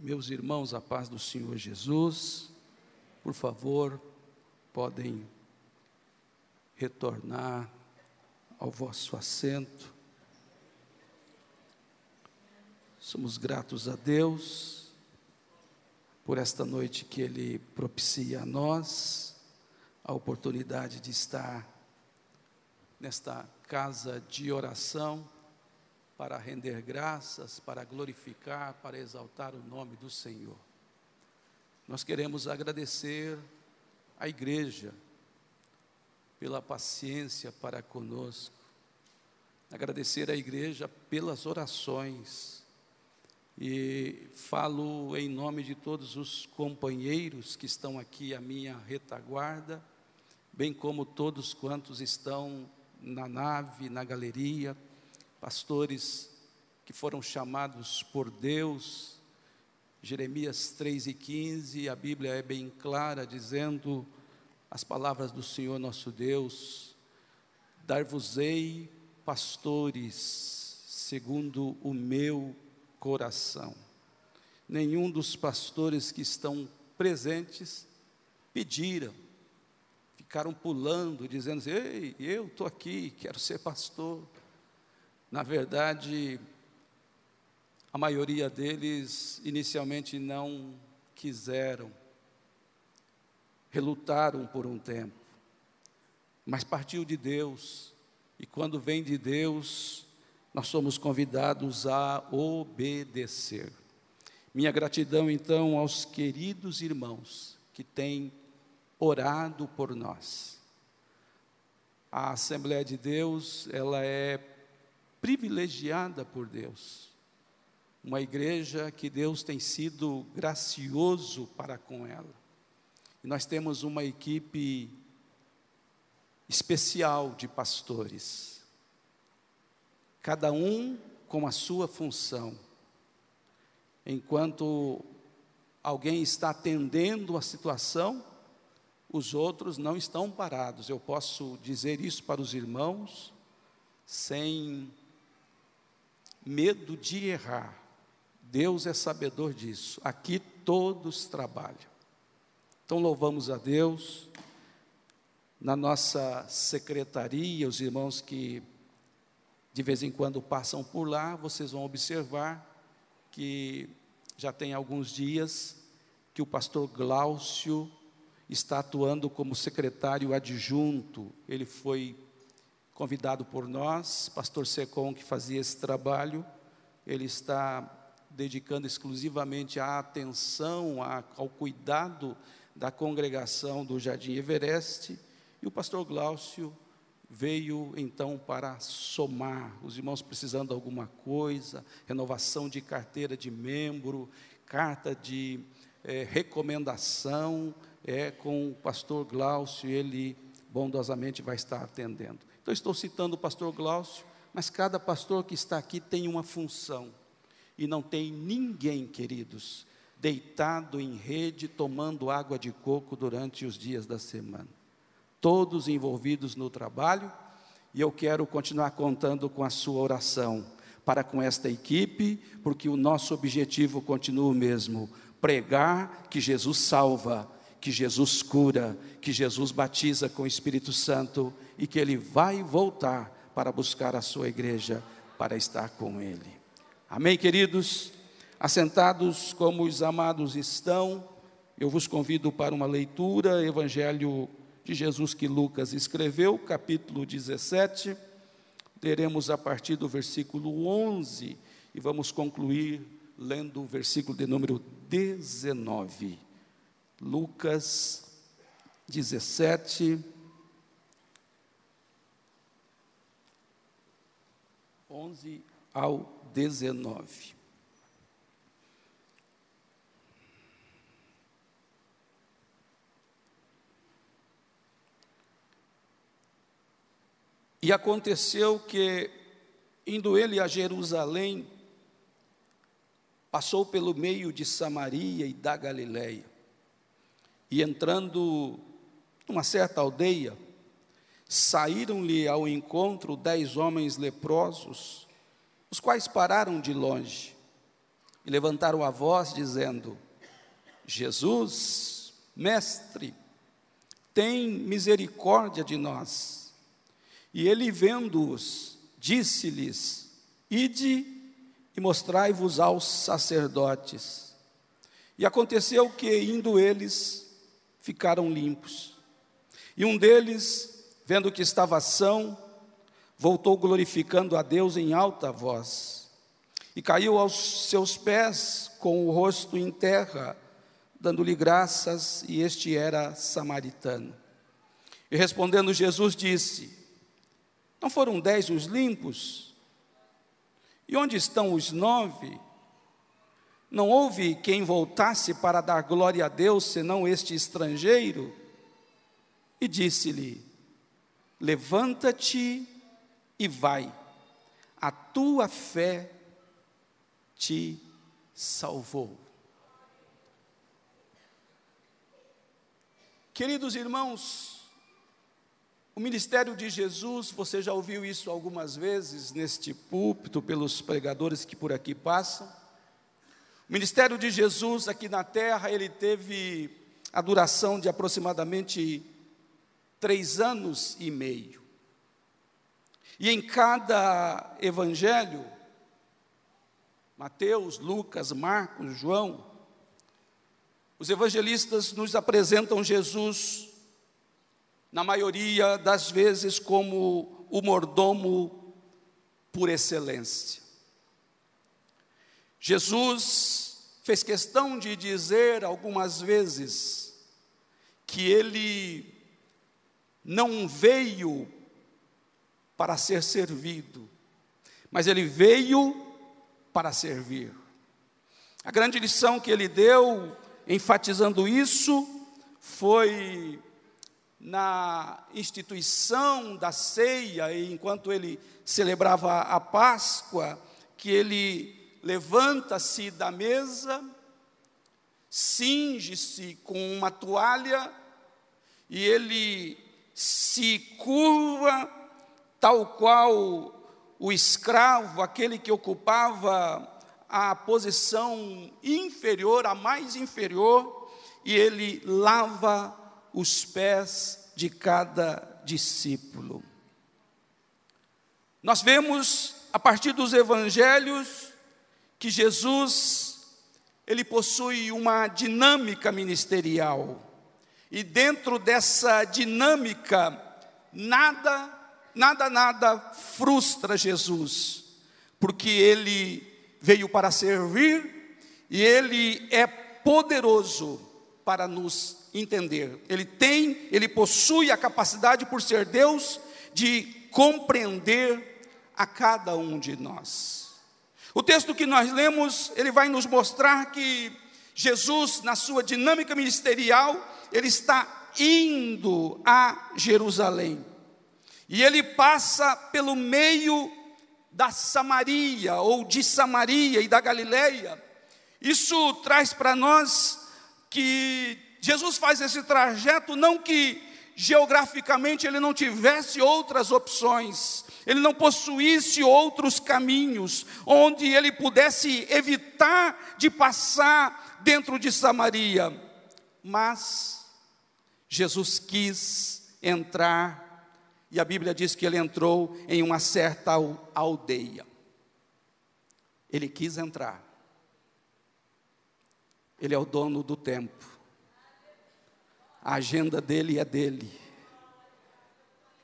Meus irmãos, a paz do Senhor Jesus, por favor, podem retornar ao vosso assento. Somos gratos a Deus por esta noite que Ele propicia a nós a oportunidade de estar nesta casa de oração para render graças, para glorificar, para exaltar o nome do Senhor. Nós queremos agradecer à igreja pela paciência para conosco, agradecer à igreja pelas orações, e falo em nome de todos os companheiros que estão aqui à minha retaguarda, bem como todos quantos estão na nave, na galeria, pastores que foram chamados por Deus. Jeremias 3 e 15, a Bíblia é bem clara, dizendo as palavras do Senhor nosso Deus: Dar-vos-ei pastores segundo o meu coração. Nenhum dos pastores que estão presentes pediram, ficaram pulando, dizendo: assim, Ei, eu estou aqui, quero ser pastor. Na verdade, a maioria deles inicialmente não quiseram, relutaram por um tempo, mas partiu de Deus, e quando vem de Deus, nós somos convidados a obedecer. Minha gratidão então aos queridos irmãos que têm orado por nós. A Assembleia de Deus, ela é privilegiada por Deus. Uma igreja que Deus tem sido gracioso para com ela. E nós temos uma equipe especial de pastores, cada um com a sua função. Enquanto alguém está atendendo a situação, os outros não estão parados. Eu posso dizer isso para os irmãos sem medo de errar. Deus é sabedor disso. Aqui todos trabalham. Então louvamos a Deus. Na nossa secretaria, os irmãos que de vez em quando passam por lá, vocês vão observar que já tem alguns dias que o pastor Glaucio está atuando como secretário adjunto. Ele foi convidado por nós, pastor Secom, que fazia esse trabalho, ele está dedicando exclusivamente a atenção, a, ao cuidado da congregação do Jardim Everest, e o pastor Glaucio veio então para somar, os irmãos precisando de alguma coisa, renovação de carteira de membro, carta de é, recomendação, é com o pastor Glaucio, ele bondosamente vai estar atendendo. Então, estou citando o pastor Glaucio, mas cada pastor que está aqui tem uma função. E não tem ninguém, queridos, deitado em rede tomando água de coco durante os dias da semana. Todos envolvidos no trabalho, e eu quero continuar contando com a sua oração para com esta equipe, porque o nosso objetivo continua o mesmo: pregar que Jesus salva, que Jesus cura, que Jesus batiza com o Espírito Santo e que ele vai voltar para buscar a sua igreja para estar com ele. Amém, queridos? Assentados como os amados estão, eu vos convido para uma leitura, Evangelho de Jesus que Lucas escreveu, capítulo 17. Teremos a partir do versículo 11 e vamos concluir lendo o versículo de número 19. Lucas 17, 11 ao 19. E aconteceu que, indo ele a Jerusalém, passou pelo meio de Samaria e da Galiléia. E entrando numa certa aldeia, saíram-lhe ao encontro dez homens leprosos, os quais pararam de longe e levantaram a voz, dizendo: Jesus, mestre, tem misericórdia de nós. E ele, vendo-os, disse-lhes: Ide e mostrai-vos aos sacerdotes. E aconteceu que, indo eles, ficaram limpos. E um deles, vendo que estava são, voltou glorificando a Deus em alta voz. E caiu aos seus pés com o rosto em terra, dando-lhe graças, e este era samaritano. E respondendo Jesus disse: Não foram dez os limpos? E onde estão os nove? Não houve quem voltasse para dar glória a Deus, senão este estrangeiro? E disse-lhe: Levanta-te e vai, a tua fé te salvou. Queridos irmãos, o ministério de Jesus, você já ouviu isso algumas vezes neste púlpito, pelos pregadores que por aqui passam. O ministério de Jesus aqui na terra, ele teve a duração de aproximadamente três anos e meio. E em cada evangelho, Mateus, Lucas, Marcos, João, os evangelistas nos apresentam Jesus, na maioria das vezes, como o mordomo por excelência. Jesus fez questão de dizer algumas vezes que ele não veio para ser servido, mas ele veio para servir. A grande lição que ele deu, enfatizando isso, foi na instituição da ceia, enquanto ele celebrava a Páscoa, que ele levanta-se da mesa, cinge-se com uma toalha, e ele se curva tal qual o escravo, aquele que ocupava a posição inferior, a mais inferior, e ele lava os pés de cada discípulo. Nós vemos a partir dos evangelhos que Jesus ele possui uma dinâmica ministerial. E dentro dessa dinâmica, nada nada, nada frustra Jesus, porque ele veio para servir e ele é poderoso para nos entender. Ele tem, ele possui a capacidade, por ser Deus, de compreender a cada um de nós. O texto que nós lemos, ele vai nos mostrar que Jesus, na sua dinâmica ministerial, ele está indo a Jerusalém. E ele passa pelo meio da Samaria, ou de Samaria e da Galileia. Isso traz para nós que Jesus faz esse trajeto não que geograficamente ele não tivesse outras opções, ele não possuísse outros caminhos onde ele pudesse evitar de passar dentro de Samaria, mas Jesus quis entrar e a Bíblia diz que ele entrou em uma certa aldeia. Ele quis entrar. Ele é o dono do tempo. A agenda dele é dele.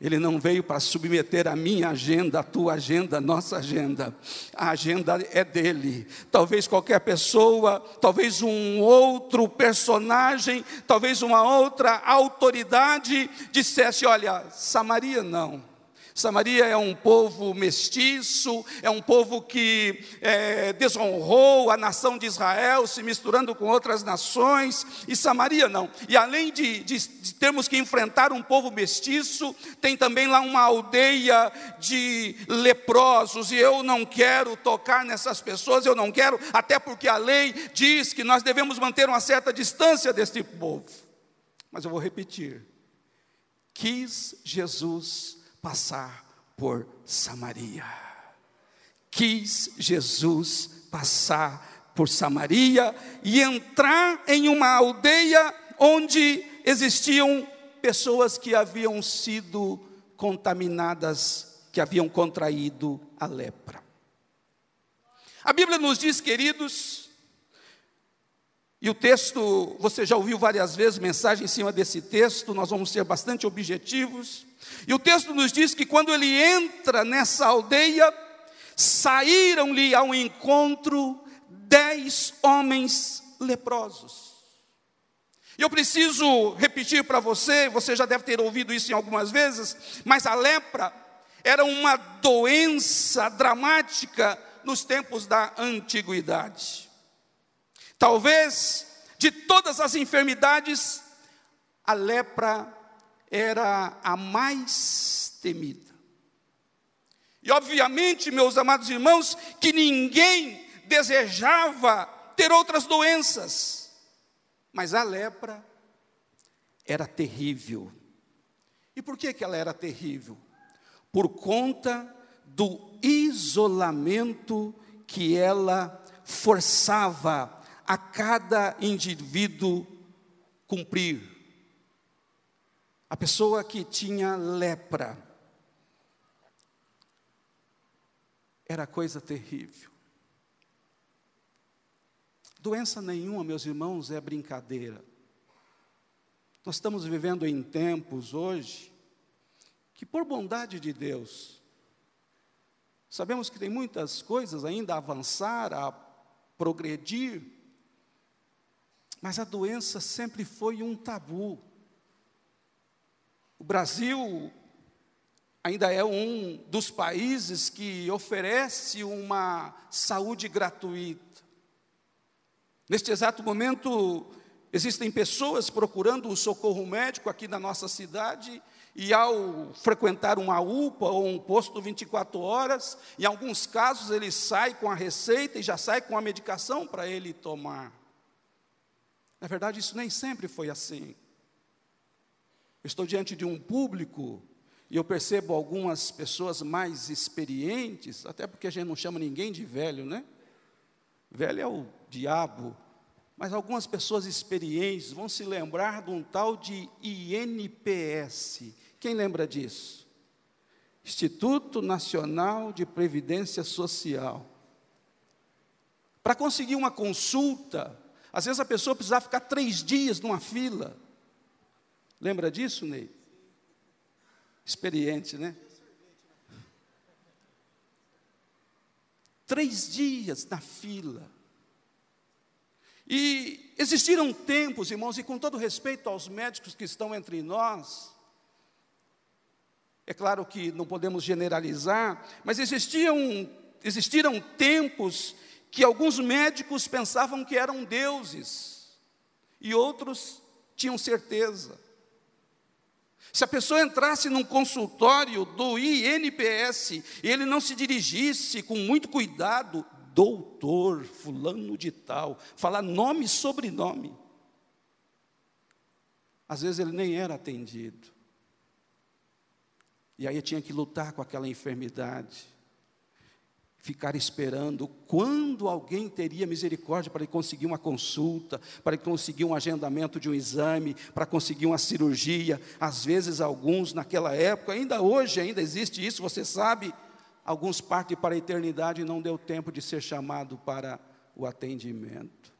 Ele não veio para submeter a minha agenda, a tua agenda, a nossa agenda. A agenda é dele. Talvez qualquer pessoa, talvez um outro personagem, talvez uma outra autoridade dissesse: olha, Samaria não. Samaria é um povo mestiço, é um povo que é, desonrou a nação de Israel, se misturando com outras nações, e Samaria não. E além de, de, de termos que enfrentar um povo mestiço, tem também lá uma aldeia de leprosos, e eu não quero tocar nessas pessoas, eu não quero, até porque a lei diz que nós devemos manter uma certa distância deste povo. Mas eu vou repetir: quis Jesus passar por Samaria. Quis Jesus passar por Samaria e entrar em uma aldeia onde existiam pessoas que haviam sido contaminadas, que haviam contraído a lepra. A Bíblia nos diz, queridos, e o texto, você já ouviu várias vezes mensagem em cima desse texto, nós vamos ser bastante objetivos. E o texto nos diz que quando ele entra nessa aldeia, saíram-lhe ao encontro dez homens leprosos. E eu preciso repetir para você, você já deve ter ouvido isso em algumas vezes, mas a lepra era uma doença dramática nos tempos da antiguidade. Talvez de todas as enfermidades, a lepra era a mais temida. E obviamente, meus amados irmãos, que ninguém desejava ter outras doenças, mas a lepra era terrível. E por que, que ela era terrível? Por conta do isolamento que ela forçava a cada indivíduo cumprir. A pessoa que tinha lepra era coisa terrível. Doença nenhuma, meus irmãos, é brincadeira. Nós estamos vivendo em tempos hoje que, por bondade de Deus, Sabemos que tem muitas coisas ainda a avançar, a progredir, mas a doença sempre foi um tabu. O Brasil ainda é um dos países que oferece uma saúde gratuita. Neste exato momento, existem pessoas procurando o socorro médico aqui na nossa cidade e ao frequentar uma UPA ou um posto 24 horas, em alguns casos ele sai com a receita e já sai com a medicação para ele tomar. Na verdade, isso nem sempre foi assim. estou diante de um público e eu percebo algumas pessoas mais experientes, até porque a gente não chama ninguém de velho, né? Velho é o diabo. Mas algumas pessoas experientes vão se lembrar de um tal de INPS, quem lembra disso? Instituto Nacional de Previdência Social. Para conseguir uma consulta, às vezes a pessoa precisava ficar três dias numa fila. Lembra disso, Ney? Experiente, né? Três dias na fila. E existiram tempos, irmãos, e com todo respeito aos médicos que estão entre nós, é claro que não podemos generalizar, mas existiam, existiram tempos que alguns médicos pensavam que eram deuses e outros tinham certeza. Se a pessoa entrasse num consultório do INPS e ele não se dirigisse com muito cuidado, doutor, fulano de tal, falar nome e sobrenome, às vezes ele nem era atendido. E aí tinha que lutar com aquela enfermidade, ficar esperando quando alguém teria misericórdia para conseguir uma consulta, para conseguir um agendamento de um exame, para conseguir uma cirurgia. Às vezes, alguns naquela época, ainda hoje ainda existe isso, você sabe, alguns partem para a eternidade e não deu tempo de ser chamado para o atendimento.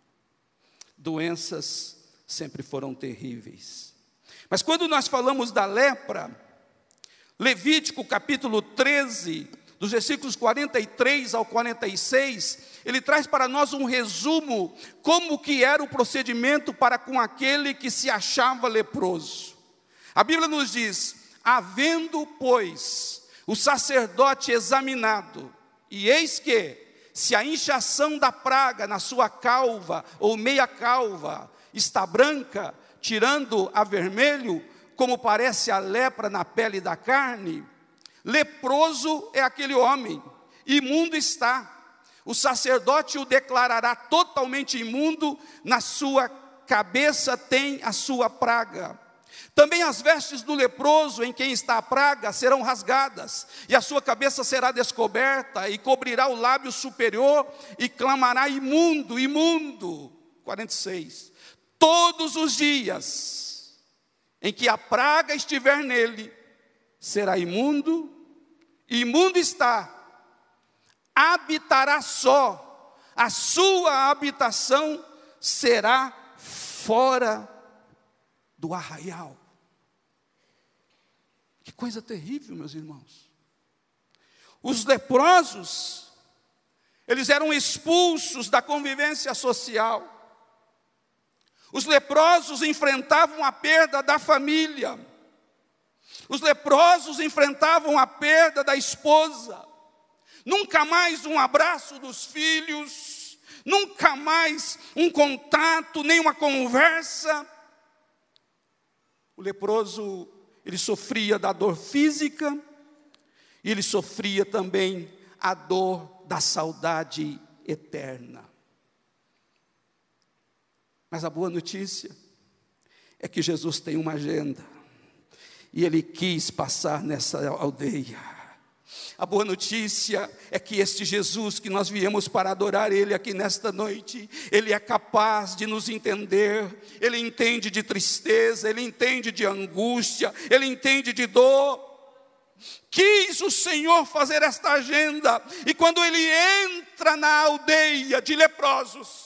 Doenças sempre foram terríveis. Mas quando nós falamos da lepra, Levítico capítulo 13, dos versículos 43 ao 46, ele traz para nós um resumo como que era o procedimento para com aquele que se achava leproso. A Bíblia nos diz: havendo, pois, o sacerdote examinado, e eis que, se a inchação da praga na sua calva ou meia calva está branca, tirando a vermelho, como parece a lepra na pele da carne, leproso é aquele homem, imundo está. O sacerdote o declarará totalmente imundo, na sua cabeça tem a sua praga. Também as vestes do leproso em quem está a praga serão rasgadas, e a sua cabeça será descoberta, e cobrirá o lábio superior, e clamará imundo, imundo. 46. Todos os dias em que a praga estiver nele, será imundo, imundo está, habitará só, a sua habitação será fora do arraial. Que coisa terrível, meus irmãos. Os leprosos, eles eram expulsos da convivência social. Os leprosos enfrentavam a perda da família. Os leprosos enfrentavam a perda da esposa. Nunca mais um abraço dos filhos, nunca mais um contato, nem uma conversa. O leproso ele sofria da dor física e ele sofria também a dor da saudade eterna. Mas a boa notícia é que Jesus tem uma agenda e ele quis passar nessa aldeia. A boa notícia é que este Jesus que nós viemos para adorar Ele aqui nesta noite, Ele é capaz de nos entender, Ele entende de tristeza, Ele entende de angústia, Ele entende de dor. Quis o Senhor fazer esta agenda, e quando Ele entra na aldeia de leprosos,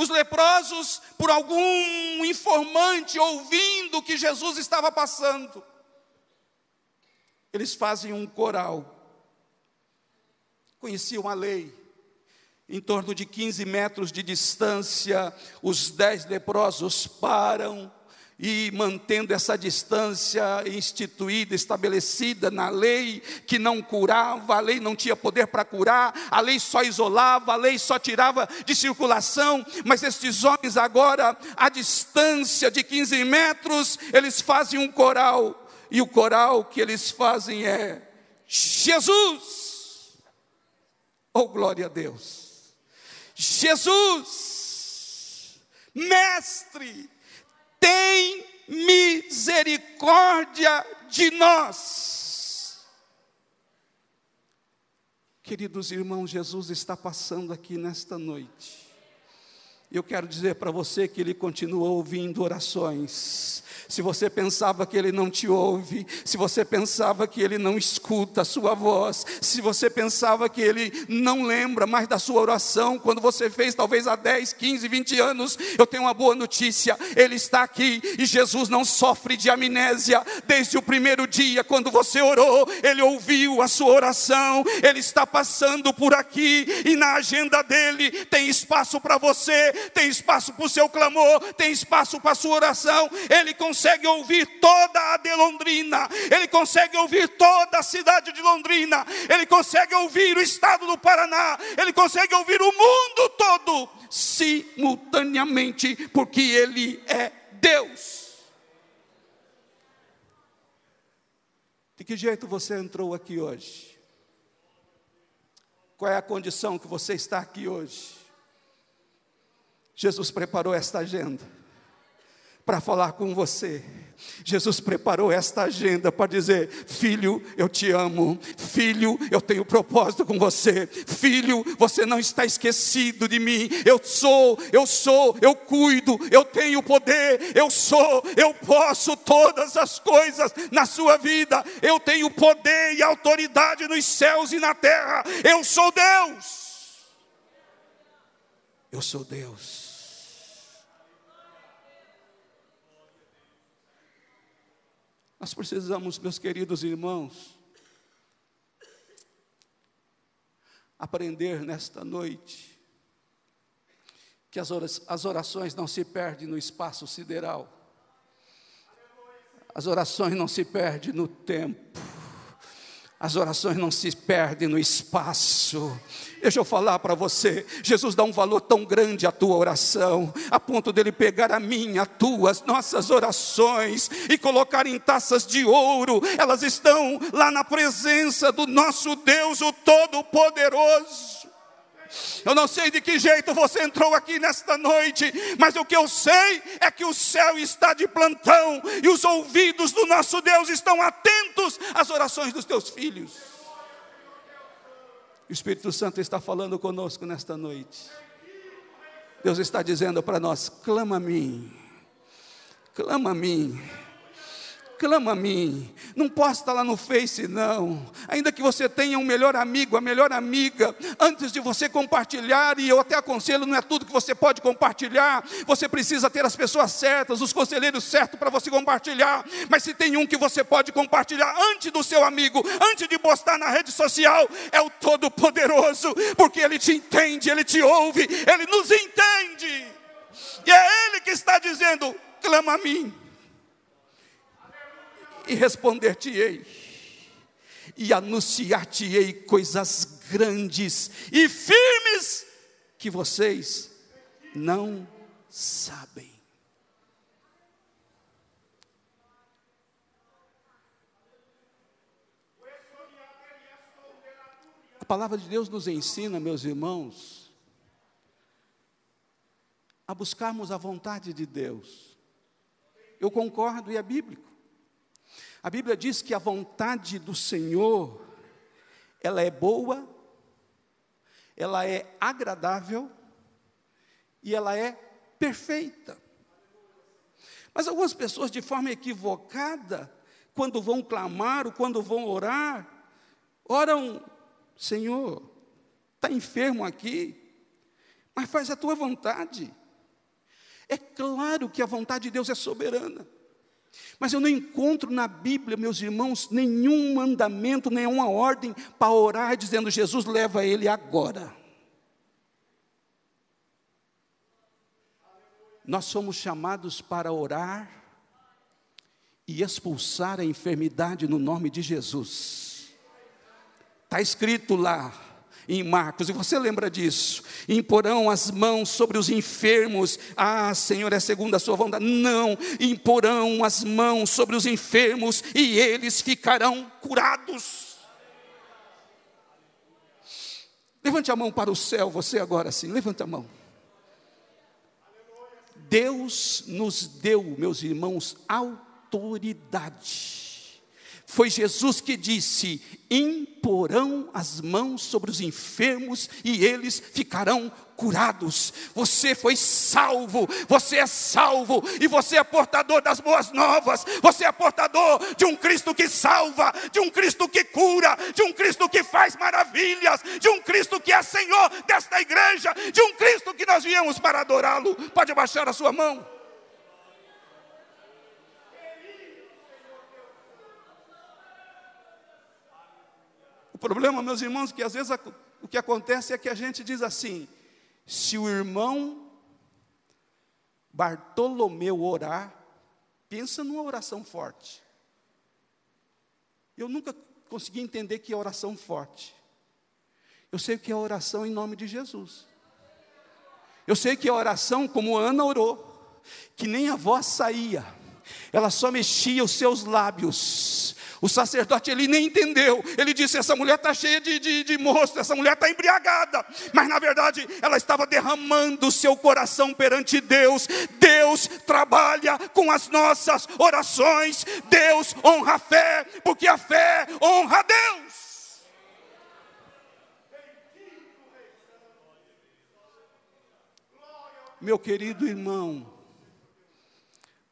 os leprosos, por algum informante ouvindo que Jesus estava passando, eles fazem um coral conheciam a lei. Em torno de 15 metros de distância, os dez leprosos param e mantendo essa distância instituída, estabelecida na lei, que não curava, a lei não tinha poder para curar, a lei só isolava, a lei só tirava de circulação, mas estes homens agora, à distância de 15 metros, eles fazem um coral, e o coral que eles fazem é: Jesus! Oh, glória a Deus. Jesus, Mestre, tem misericórdia de nós. Queridos irmãos, Jesus está passando aqui nesta noite. Eu quero dizer para você que Ele continua ouvindo orações, se você pensava que Ele não te ouve, se você pensava que Ele não escuta a sua voz, se você pensava que Ele não lembra mais da sua oração, quando você fez talvez há 10, 15, 20 anos, eu tenho uma boa notícia: Ele está aqui e Jesus não sofre de amnésia. Desde o primeiro dia, quando você orou, Ele ouviu a sua oração, Ele está passando por aqui e na agenda dele tem espaço para você, tem espaço para o seu clamor, tem espaço para a sua oração. Ele consegue consegue ouvir toda a de Londrina, ele consegue ouvir toda a cidade de Londrina, ele consegue ouvir o estado do Paraná, ele consegue ouvir o mundo todo simultaneamente, porque ele é Deus. De que jeito você entrou aqui hoje? Qual é a condição que você está aqui hoje? Jesus preparou esta agenda para falar com você. Jesus preparou esta agenda para dizer: Filho, eu te amo. Filho, eu tenho propósito com você. Filho, você não está esquecido de mim. Eu sou, eu sou, eu cuido, eu tenho poder. Eu sou, eu posso todas as coisas na sua vida. Eu tenho poder e autoridade nos céus e na terra. Eu sou Deus. Eu sou Deus. Nós precisamos, meus queridos irmãos, aprender nesta noite que as orações não se perdem no espaço sideral, as orações não se perdem no tempo, as orações não se perdem no espaço. Deixa eu falar para você, Jesus dá um valor tão grande à tua oração, a ponto dele pegar a minha, a tua, as nossas orações e colocar em taças de ouro. Elas estão lá na presença do nosso Deus, o Todo-Poderoso. Eu não sei de que jeito você entrou aqui nesta noite, mas o que eu sei é que o céu está de plantão e os ouvidos do nosso Deus estão atentos às orações dos teus filhos. O Espírito Santo está falando conosco nesta noite. Deus está dizendo para nós: clama a mim, clama a mim clama a mim. Não posta lá no Face, não. Ainda que você tenha um melhor amigo, a melhor amiga, antes de você compartilhar, e eu até aconselho, não é tudo que você pode compartilhar, você precisa ter as pessoas certas, os conselheiros certos para você compartilhar. Mas se tem um que você pode compartilhar antes do seu amigo, antes de postar na rede social, é o Todo-Poderoso, porque Ele te entende, Ele te ouve, Ele nos entende. E é Ele que está dizendo: clama a mim e responder-te-ei, e anunciar-te-ei coisas grandes e firmes que vocês não sabem. A palavra de Deus nos ensina, meus irmãos, a buscarmos a vontade de Deus. Eu concordo e é bíblico. A Bíblia diz que a vontade do Senhor, ela é boa, ela é agradável e ela é perfeita. Mas algumas pessoas, de forma equivocada, quando vão clamar ou quando vão orar, oram, Senhor, está enfermo aqui, mas faz a tua vontade. É claro que a vontade de Deus é soberana. Mas eu não encontro na Bíblia, meus irmãos, nenhum mandamento, nenhuma ordem para orar dizendo: Jesus leva ele agora. Nós somos chamados para orar e expulsar a enfermidade no nome de Jesus. Está escrito lá, em Marcos, e você lembra disso? Imporão as mãos sobre os enfermos. Ah, Senhor, é segundo a sua vontade. Não, imporão as mãos sobre os enfermos e eles ficarão curados. Levante a mão para o céu, você agora sim, levante a mão. Deus nos deu, meus irmãos, autoridade foi Jesus que disse: imporão as mãos sobre os enfermos e eles ficarão curados. Você foi salvo, você é salvo e você é portador das boas novas. Você é portador de um Cristo que salva, de um Cristo que cura, de um Cristo que faz maravilhas, de um Cristo que é Senhor desta igreja, de um Cristo que nós viemos para adorá-lo. Pode abaixar a sua mão. Problema, meus irmãos, é que às vezes o que acontece é que a gente diz assim: se o irmão Bartolomeu orar, pensa numa oração forte. Eu nunca consegui entender que é oração forte. Eu sei que é oração em nome de Jesus. Eu sei que é oração como Ana orou, que nem a voz saía, ela só mexia os seus lábios o sacerdote ele nem entendeu. Ele disse: essa mulher está cheia de, de, de moço, essa mulher está embriagada. Mas na verdade ela estava derramando o seu coração perante Deus. Deus trabalha com as nossas orações. Deus honra a fé, porque a fé honra a Deus. Meu querido irmão,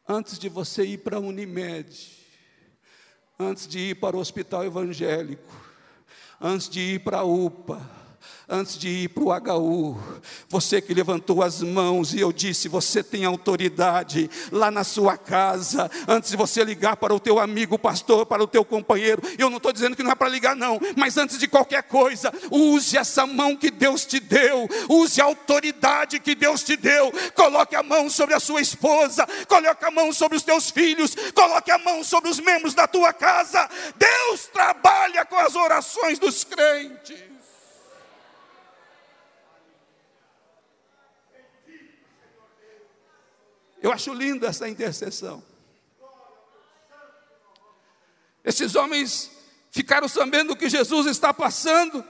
antes de você ir para a Unimed, antes de ir para o hospital evangélico, antes de ir para a UPA, antes de ir para o HU, você que levantou as mãos e eu disse: você tem autoridade lá na sua casa, antes de você ligar para o teu amigo pastor, para o teu companheiro. Eu não estou dizendo que não é para ligar, não, mas antes de qualquer coisa, use essa mão que Deus te deu, use a autoridade que Deus te deu. Coloque a mão sobre a sua esposa, coloque a mão sobre os teus filhos, coloque a mão sobre os membros da tua casa. Deus trabalha com as orações dos crentes. Eu acho lindo essa intercessão. Esses homens ficaram sabendo o que Jesus está passando.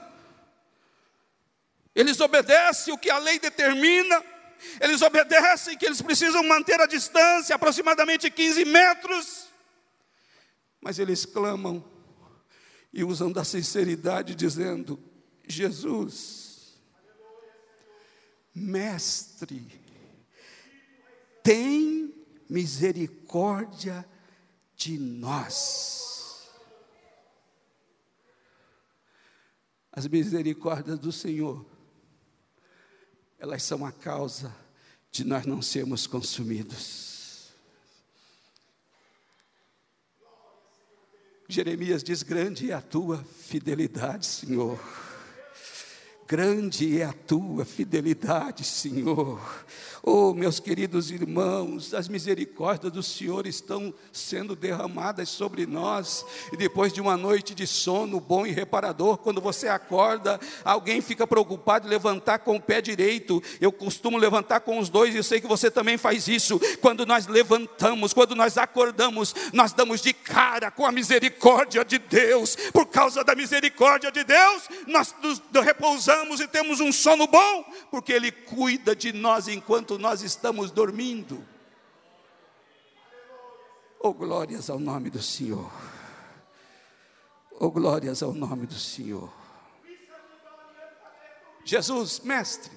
eles obedecem o que a lei determina, eles obedecem que eles precisam manter a distância, aproximadamente 15 metros, mas eles clamam e usam da sinceridade, dizendo: Jesus, Mestre, tem misericórdia de nós. As misericórdias do Senhor, elas são a causa de nós não sermos consumidos. Jeremias diz: Grande é a tua fidelidade, Senhor. Grande é a tua fidelidade, Senhor. Oh, meus queridos irmãos, as misericórdias do Senhor estão sendo derramadas sobre nós. E depois de uma noite de sono bom e reparador, quando você acorda, alguém fica preocupado em levantar com o pé direito. Eu costumo levantar com os dois, e eu sei que você também faz isso. Quando nós levantamos, quando nós acordamos, nós damos de cara com a misericórdia de Deus. Por causa da misericórdia de Deus, nós nos repousamos e temos um sono bom, porque Ele cuida de nós enquanto nós estamos dormindo. Oh, glórias ao nome do Senhor. Oh, glórias ao nome do Senhor. Jesus, mestre,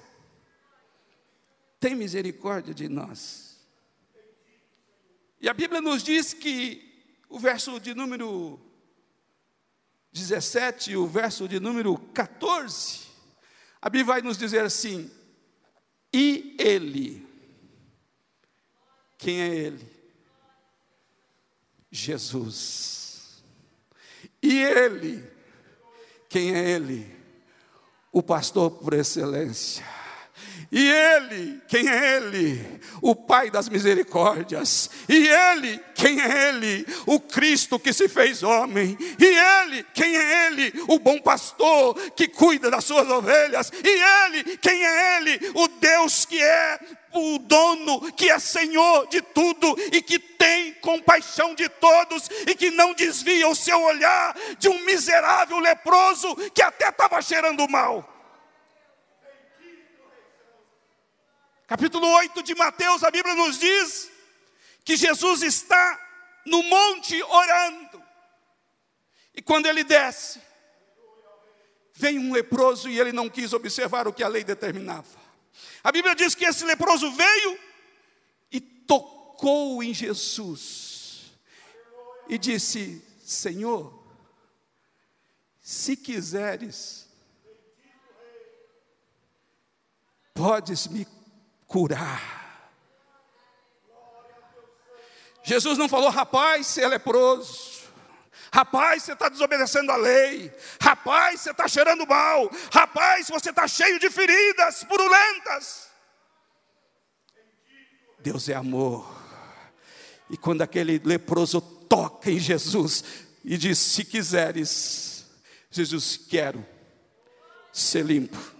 tem misericórdia de nós. E a Bíblia nos diz que o verso de número 17 e o verso de número 14, a Bíblia vai nos dizer assim: e ele. Quem é ele? Jesus. E ele. Quem é ele? O pastor por excelência. E Ele, quem é Ele? O Pai das misericórdias. E Ele, quem é Ele? O Cristo que se fez homem. E Ele, quem é Ele? O bom pastor que cuida das suas ovelhas. E Ele, quem é Ele? O Deus que é o dono, que é Senhor de tudo e que tem compaixão de todos e que não desvia o seu olhar de um miserável leproso que até estava cheirando mal. Capítulo 8 de Mateus, a Bíblia nos diz que Jesus está no monte orando. E quando ele desce, vem um leproso e ele não quis observar o que a lei determinava. A Bíblia diz que esse leproso veio e tocou em Jesus e disse: Senhor, se quiseres, podes me curar. Jesus não falou, rapaz, você é leproso. Rapaz, você está desobedecendo a lei. Rapaz, você está cheirando mal. Rapaz, você está cheio de feridas purulentas. Deus é amor. E quando aquele leproso toca em Jesus e diz: Se quiseres, Jesus, quero ser limpo.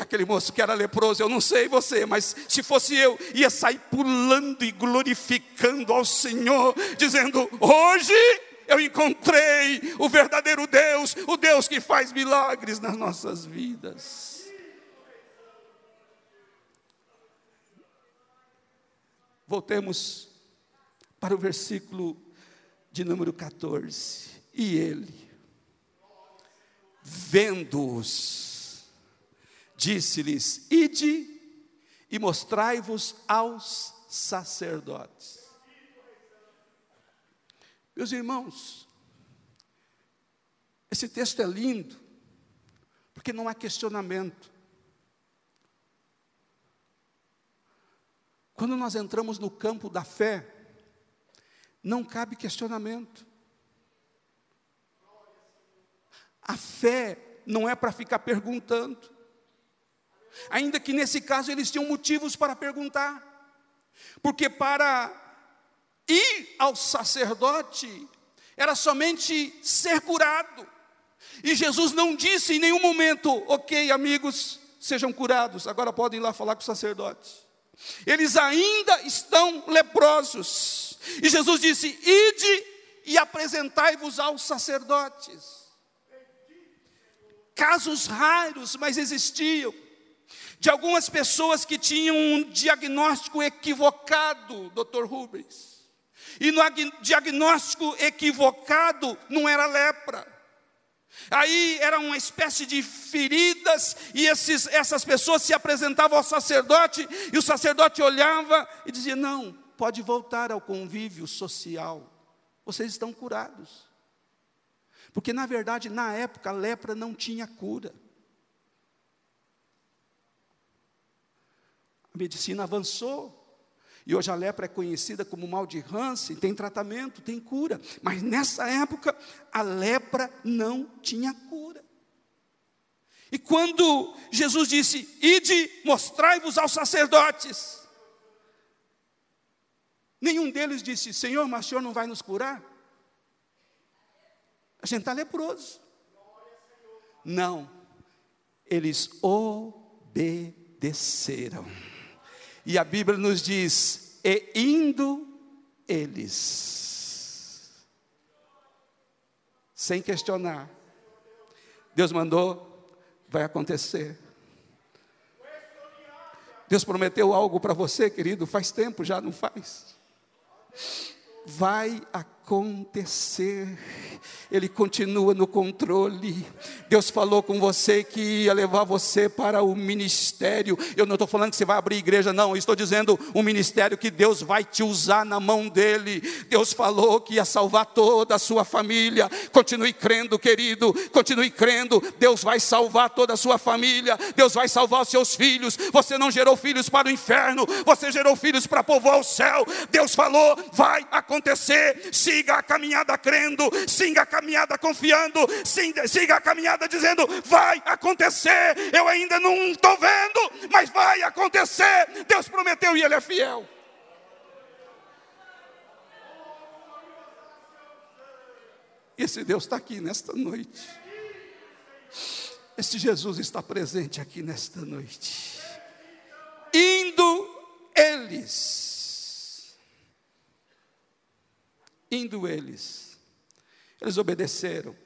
Aquele moço que era leproso, eu não sei você, mas se fosse eu, ia sair pulando e glorificando ao Senhor, dizendo: Hoje eu encontrei o verdadeiro Deus, o Deus que faz milagres nas nossas vidas. Voltemos para o versículo de número 14. E ele, vendo-os, disse-lhes: Ide e mostrai-vos aos sacerdotes. Meus irmãos, esse texto é lindo, porque não há questionamento. Quando nós entramos no campo da fé, não cabe questionamento. A fé não é para ficar perguntando ainda que nesse caso eles tinham motivos para perguntar, porque para ir ao sacerdote era somente ser curado, e Jesus não disse em nenhum momento, ok, amigos, sejam curados, agora podem ir lá falar com o sacerdote. Eles ainda estão leprosos, e Jesus disse: ide e apresentai-vos aos sacerdotes. casos raros, mas existiam, de algumas pessoas que tinham um diagnóstico equivocado, Dr. Rubens. E no diagnóstico equivocado não era lepra. Aí era uma espécie de feridas, e esses, essas pessoas se apresentavam ao sacerdote, e o sacerdote olhava e dizia: Não, pode voltar ao convívio social, vocês estão curados. Porque, na verdade, na época, a lepra não tinha cura. A medicina avançou, e hoje a lepra é conhecida como mal de Hansen, tem tratamento, tem cura. Mas nessa época, a lepra não tinha cura. E quando Jesus disse: Ide, mostrai-vos aos sacerdotes. Nenhum deles disse: Senhor, mas o senhor não vai nos curar? A gente está leproso. Não, eles obedeceram. E a Bíblia nos diz: e indo eles, sem questionar, Deus mandou, vai acontecer. Deus prometeu algo para você, querido, faz tempo já, não faz? Vai acontecer. Ele continua no controle. Deus falou com você que ia levar você para o ministério. Eu não estou falando que você vai abrir igreja, não. Eu estou dizendo um ministério que Deus vai te usar na mão dele. Deus falou que ia salvar toda a sua família. Continue crendo, querido. Continue crendo. Deus vai salvar toda a sua família. Deus vai salvar os seus filhos. Você não gerou filhos para o inferno. Você gerou filhos para povoar o céu. Deus falou, vai acontecer. Siga a caminhada crendo. Siga a caminhada confiando. Siga a caminhada dizendo: vai acontecer. Eu ainda não estou vendo, mas vai acontecer. Deus prometeu e Ele é fiel. Esse Deus está aqui nesta noite. Este Jesus está presente aqui nesta noite. Indo eles, indo eles, eles obedeceram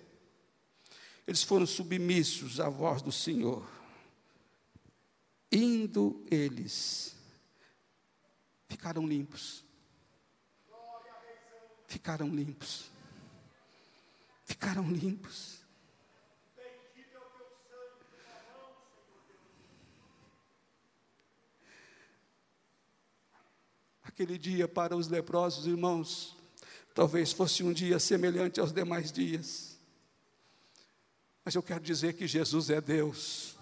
eles foram submissos à voz do Senhor. Indo eles, ficaram limpos. Ficaram limpos. Ficaram limpos. Aquele dia para os leprosos, irmãos, talvez fosse um dia semelhante aos demais dias. Mas eu quero dizer que Jesus é Deus.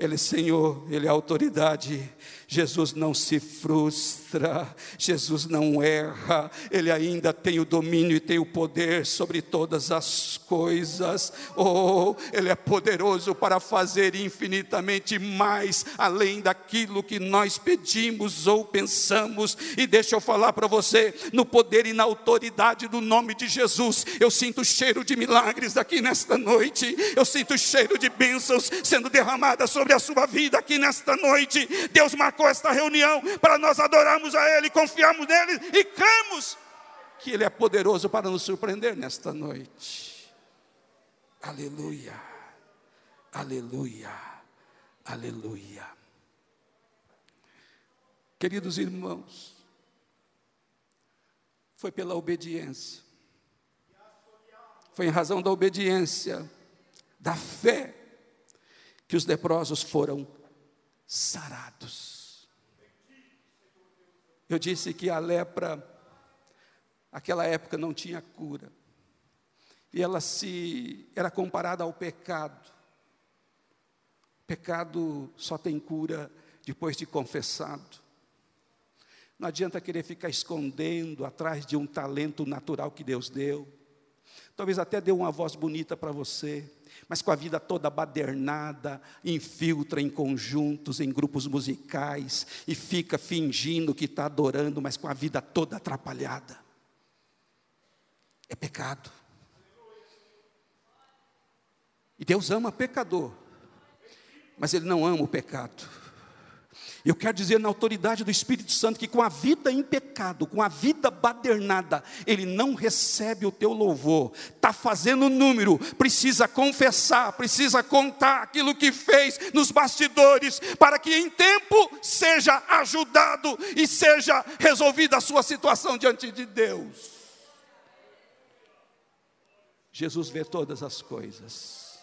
Ele é Senhor, Ele é autoridade. Jesus não se frustra, Jesus não erra, Ele ainda tem o domínio e tem o poder sobre todas as coisas. Oh, Ele é poderoso para fazer infinitamente mais além daquilo que nós pedimos ou pensamos. E deixa eu falar para você, no poder e na autoridade do nome de Jesus, eu sinto o cheiro de milagres aqui nesta noite, eu sinto o cheiro de bênçãos sendo derramadas sobre sobre a sua vida aqui nesta noite. Deus marcou esta reunião para nós adorarmos a Ele, confiarmos nele e cremos que Ele é poderoso para nos surpreender nesta noite. Aleluia, aleluia, aleluia. Queridos irmãos, foi pela obediência, foi em razão da obediência, da fé, que os leprosos foram sarados. Eu disse que a lepra, aquela época não tinha cura. E ela se era comparada ao pecado. Pecado só tem cura depois de confessado. Não adianta querer ficar escondendo atrás de um talento natural que Deus deu. Talvez até deu uma voz bonita para você mas com a vida toda badernada, infiltra em conjuntos, em grupos musicais, e fica fingindo que está adorando, mas com a vida toda atrapalhada. É pecado. E Deus ama pecador, mas Ele não ama o pecado. Eu quero dizer na autoridade do Espírito Santo que com a vida em pecado, com a vida badernada, ele não recebe o teu louvor. Está fazendo número, precisa confessar, precisa contar aquilo que fez nos bastidores, para que em tempo seja ajudado e seja resolvida a sua situação diante de Deus. Jesus vê todas as coisas.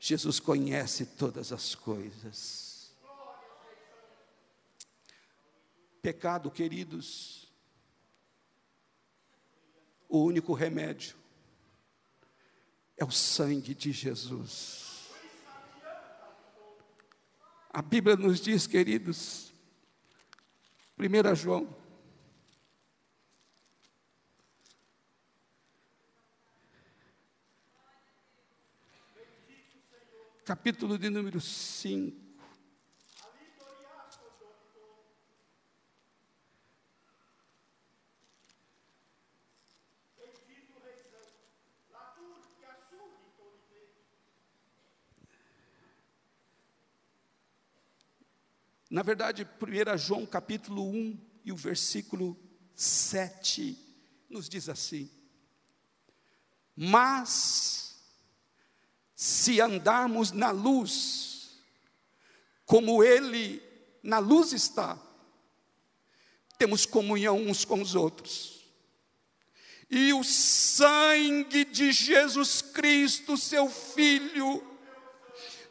Jesus conhece todas as coisas. Pecado, queridos, o único remédio é o sangue de Jesus. A Bíblia nos diz, queridos, 1 João, capítulo de número 5. Na verdade, 1 João capítulo 1 e o versículo 7 nos diz assim: Mas, se andarmos na luz, como Ele na luz está, temos comunhão uns com os outros. E o sangue de Jesus Cristo, seu Filho,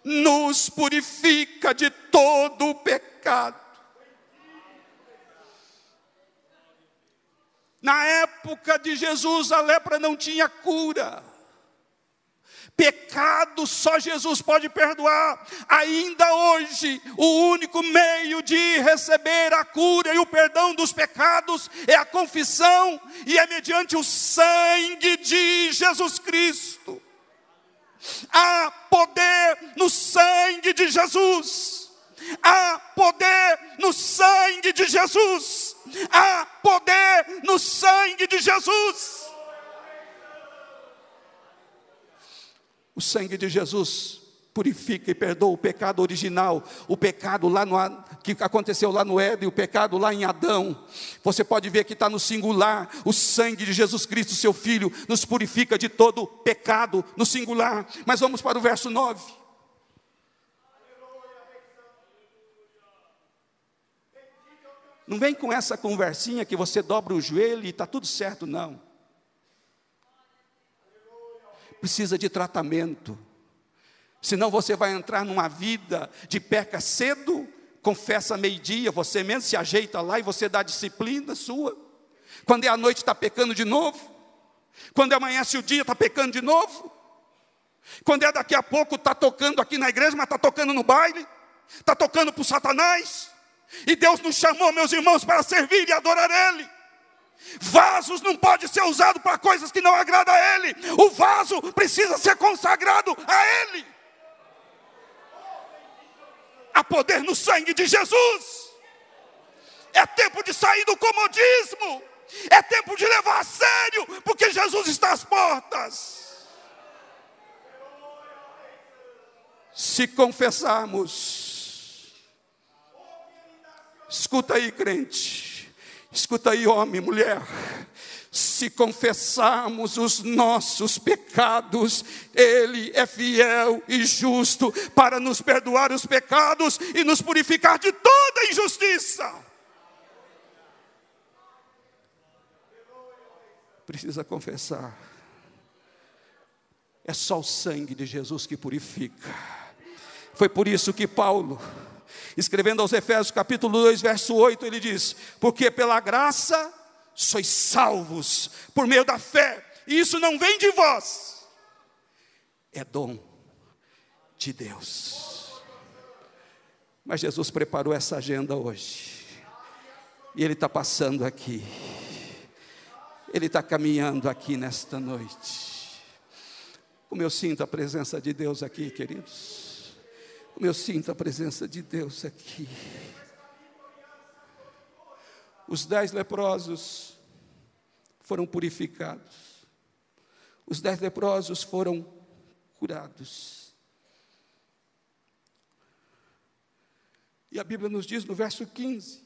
nos purifica de todo o pecado. Na época de Jesus, a lepra não tinha cura. Pecado só Jesus pode perdoar. Ainda hoje, o único meio de receber a cura e o perdão dos pecados é a confissão e é mediante o sangue de Jesus Cristo. Há poder no sangue de Jesus. Há poder no sangue de Jesus. Há poder no sangue de Jesus. O sangue de Jesus purifica e perdoa o pecado original, o pecado lá no, que aconteceu lá no Éden, o pecado lá em Adão. Você pode ver que está no singular, o sangue de Jesus Cristo, seu Filho, nos purifica de todo pecado, no singular. Mas vamos para o verso 9. Não vem com essa conversinha que você dobra o joelho e está tudo certo, não. Precisa de tratamento Senão você vai entrar numa vida de peca cedo, confessa meio-dia, você mesmo se ajeita lá e você dá disciplina sua. Quando é a noite está pecando de novo. Quando amanhece o dia está pecando de novo. Quando é daqui a pouco está tocando aqui na igreja, mas está tocando no baile. Está tocando para o Satanás. E Deus nos chamou, meus irmãos, para servir e adorar Ele. Vasos não pode ser usado para coisas que não agradam a Ele. O vaso precisa ser consagrado a Ele. Há poder no sangue de Jesus. É tempo de sair do comodismo. É tempo de levar a sério, porque Jesus está às portas. Se confessarmos, escuta aí, crente, escuta aí, homem, mulher se confessarmos os nossos pecados, Ele é fiel e justo para nos perdoar os pecados e nos purificar de toda injustiça. Precisa confessar. É só o sangue de Jesus que purifica. Foi por isso que Paulo, escrevendo aos Efésios capítulo 2, verso 8, ele diz: Porque pela graça sois salvos por meio da fé, e isso não vem de vós, é dom de Deus. Mas Jesus preparou essa agenda hoje, e Ele está passando aqui, Ele está caminhando aqui nesta noite. Como eu sinto a presença de Deus aqui, queridos, como eu sinto a presença de Deus aqui. Os dez leprosos foram purificados. Os dez leprosos foram curados. E a Bíblia nos diz no verso 15: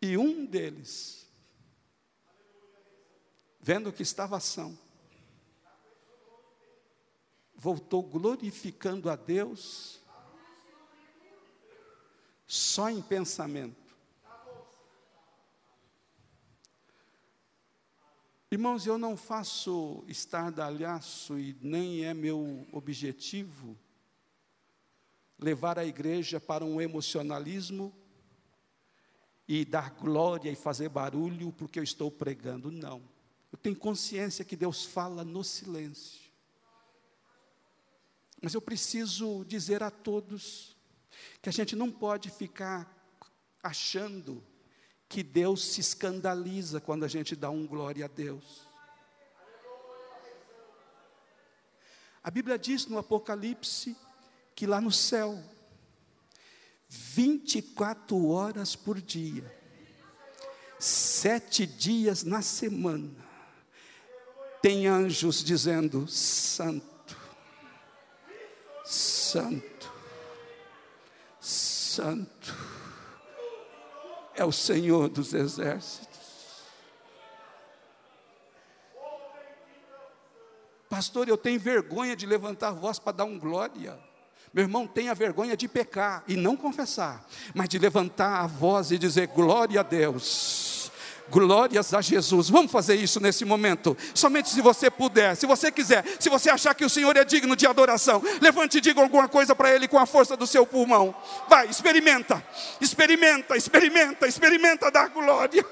E um deles, vendo que estava ação, voltou glorificando a Deus só em pensamento. Irmãos, eu não faço estardalhaço e nem é meu objetivo levar a igreja para um emocionalismo e dar glória e fazer barulho porque eu estou pregando. Não. Eu tenho consciência que Deus fala no silêncio. Mas eu preciso dizer a todos que a gente não pode ficar achando que Deus se escandaliza quando a gente dá um glória a Deus. A Bíblia diz no Apocalipse que lá no céu, 24 horas por dia, sete dias na semana, tem anjos dizendo: Santo, Santo, Santo é o Senhor dos exércitos. Pastor, eu tenho vergonha de levantar a voz para dar um glória. Meu irmão, tenha vergonha de pecar e não confessar, mas de levantar a voz e dizer glória a Deus. Glórias a Jesus. Vamos fazer isso nesse momento. Somente se você puder, se você quiser, se você achar que o Senhor é digno de adoração, levante e diga alguma coisa para Ele com a força do seu pulmão. Vai, experimenta, experimenta, experimenta, experimenta dar glória.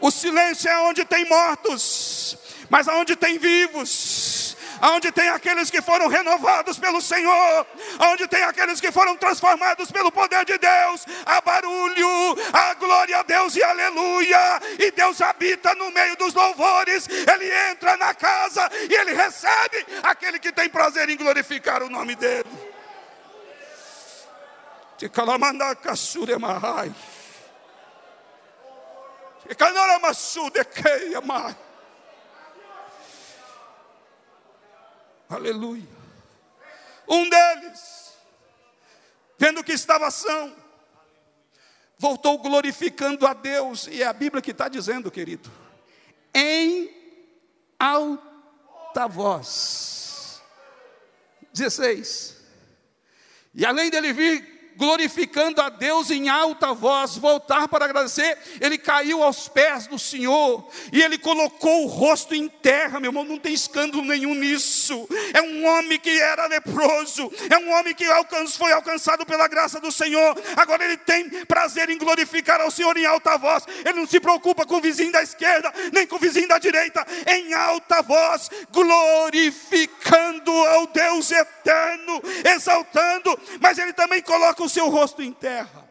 O silêncio é onde tem mortos, mas aonde tem vivos onde tem aqueles que foram renovados pelo Senhor, onde tem aqueles que foram transformados pelo poder de Deus, há barulho, a glória a Deus e aleluia, e Deus habita no meio dos louvores, Ele entra na casa e Ele recebe aquele que tem prazer em glorificar o nome dEle. Tikalamanakasuremahai. Tikanaramasudekeia Aleluia. Um deles, vendo que estava ação, voltou glorificando a Deus, e é a Bíblia que está dizendo, querido, em alta voz. 16. E além dele vir glorificando a Deus em alta voz, voltar para agradecer, ele caiu aos pés do Senhor e ele colocou o rosto em terra, meu irmão, não tem escândalo nenhum nisso. É um homem que era leproso, é um homem que foi alcançado pela graça do Senhor. Agora ele tem prazer em glorificar ao Senhor em alta voz. Ele não se preocupa com o vizinho da esquerda, nem com o vizinho da direita, em alta voz, glorificando ao Deus eterno, exaltando, mas ele também o seu rosto em terra.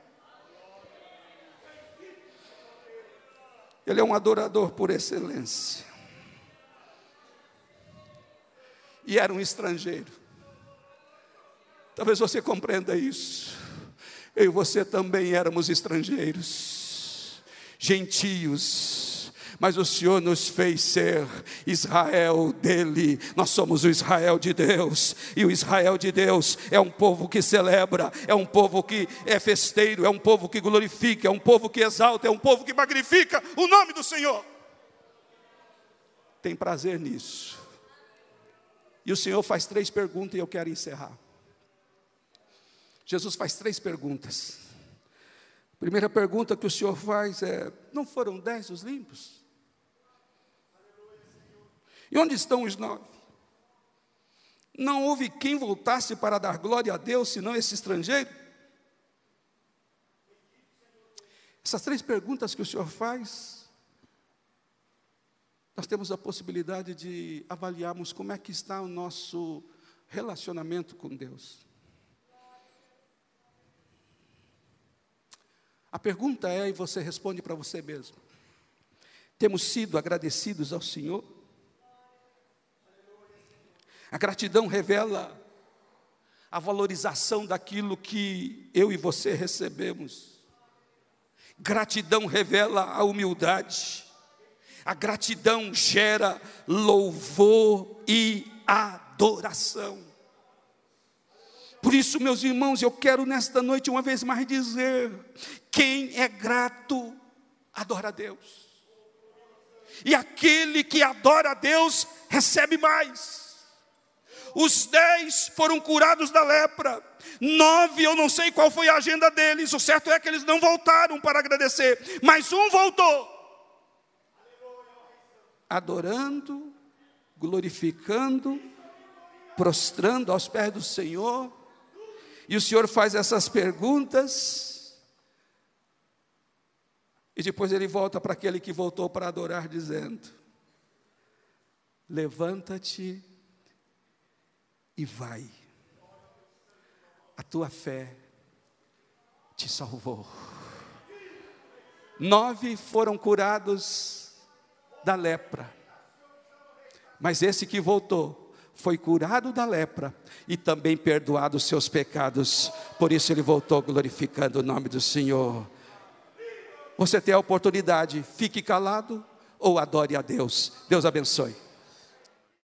Ele é um adorador por excelência. E era um estrangeiro. Talvez você compreenda isso. Eu e você também éramos estrangeiros, gentios mas o Senhor nos fez ser Israel dele. Nós somos o Israel de Deus, e o Israel de Deus é um povo que celebra, é um povo que é festeiro, é um povo que glorifica, é um povo que exalta, é um povo que magnifica o nome do Senhor. Tem prazer nisso. E o Senhor faz três perguntas e eu quero encerrar. Jesus faz três perguntas. Primeira pergunta que o Senhor faz é: não foram dez os limpos? E onde estão os nove? Não houve quem voltasse para dar glória a Deus, senão esse estrangeiro? Essas três perguntas que o Senhor faz, nós temos a possibilidade de avaliarmos como é que está o nosso relacionamento com Deus. A pergunta é, e você responde para você mesmo: temos sido agradecidos ao Senhor? A gratidão revela a valorização daquilo que eu e você recebemos. Gratidão revela a humildade. A gratidão gera louvor e adoração. Por isso, meus irmãos, eu quero nesta noite uma vez mais dizer: quem é grato, adora a Deus. E aquele que adora a Deus, recebe mais. Os dez foram curados da lepra, nove, eu não sei qual foi a agenda deles, o certo é que eles não voltaram para agradecer, mas um voltou, adorando, glorificando, prostrando aos pés do Senhor, e o Senhor faz essas perguntas, e depois ele volta para aquele que voltou para adorar, dizendo: Levanta-te e vai, a tua fé te salvou. Nove foram curados da lepra, mas esse que voltou foi curado da lepra e também perdoado os seus pecados. Por isso ele voltou glorificando o nome do Senhor. Você tem a oportunidade, fique calado ou adore a Deus. Deus abençoe.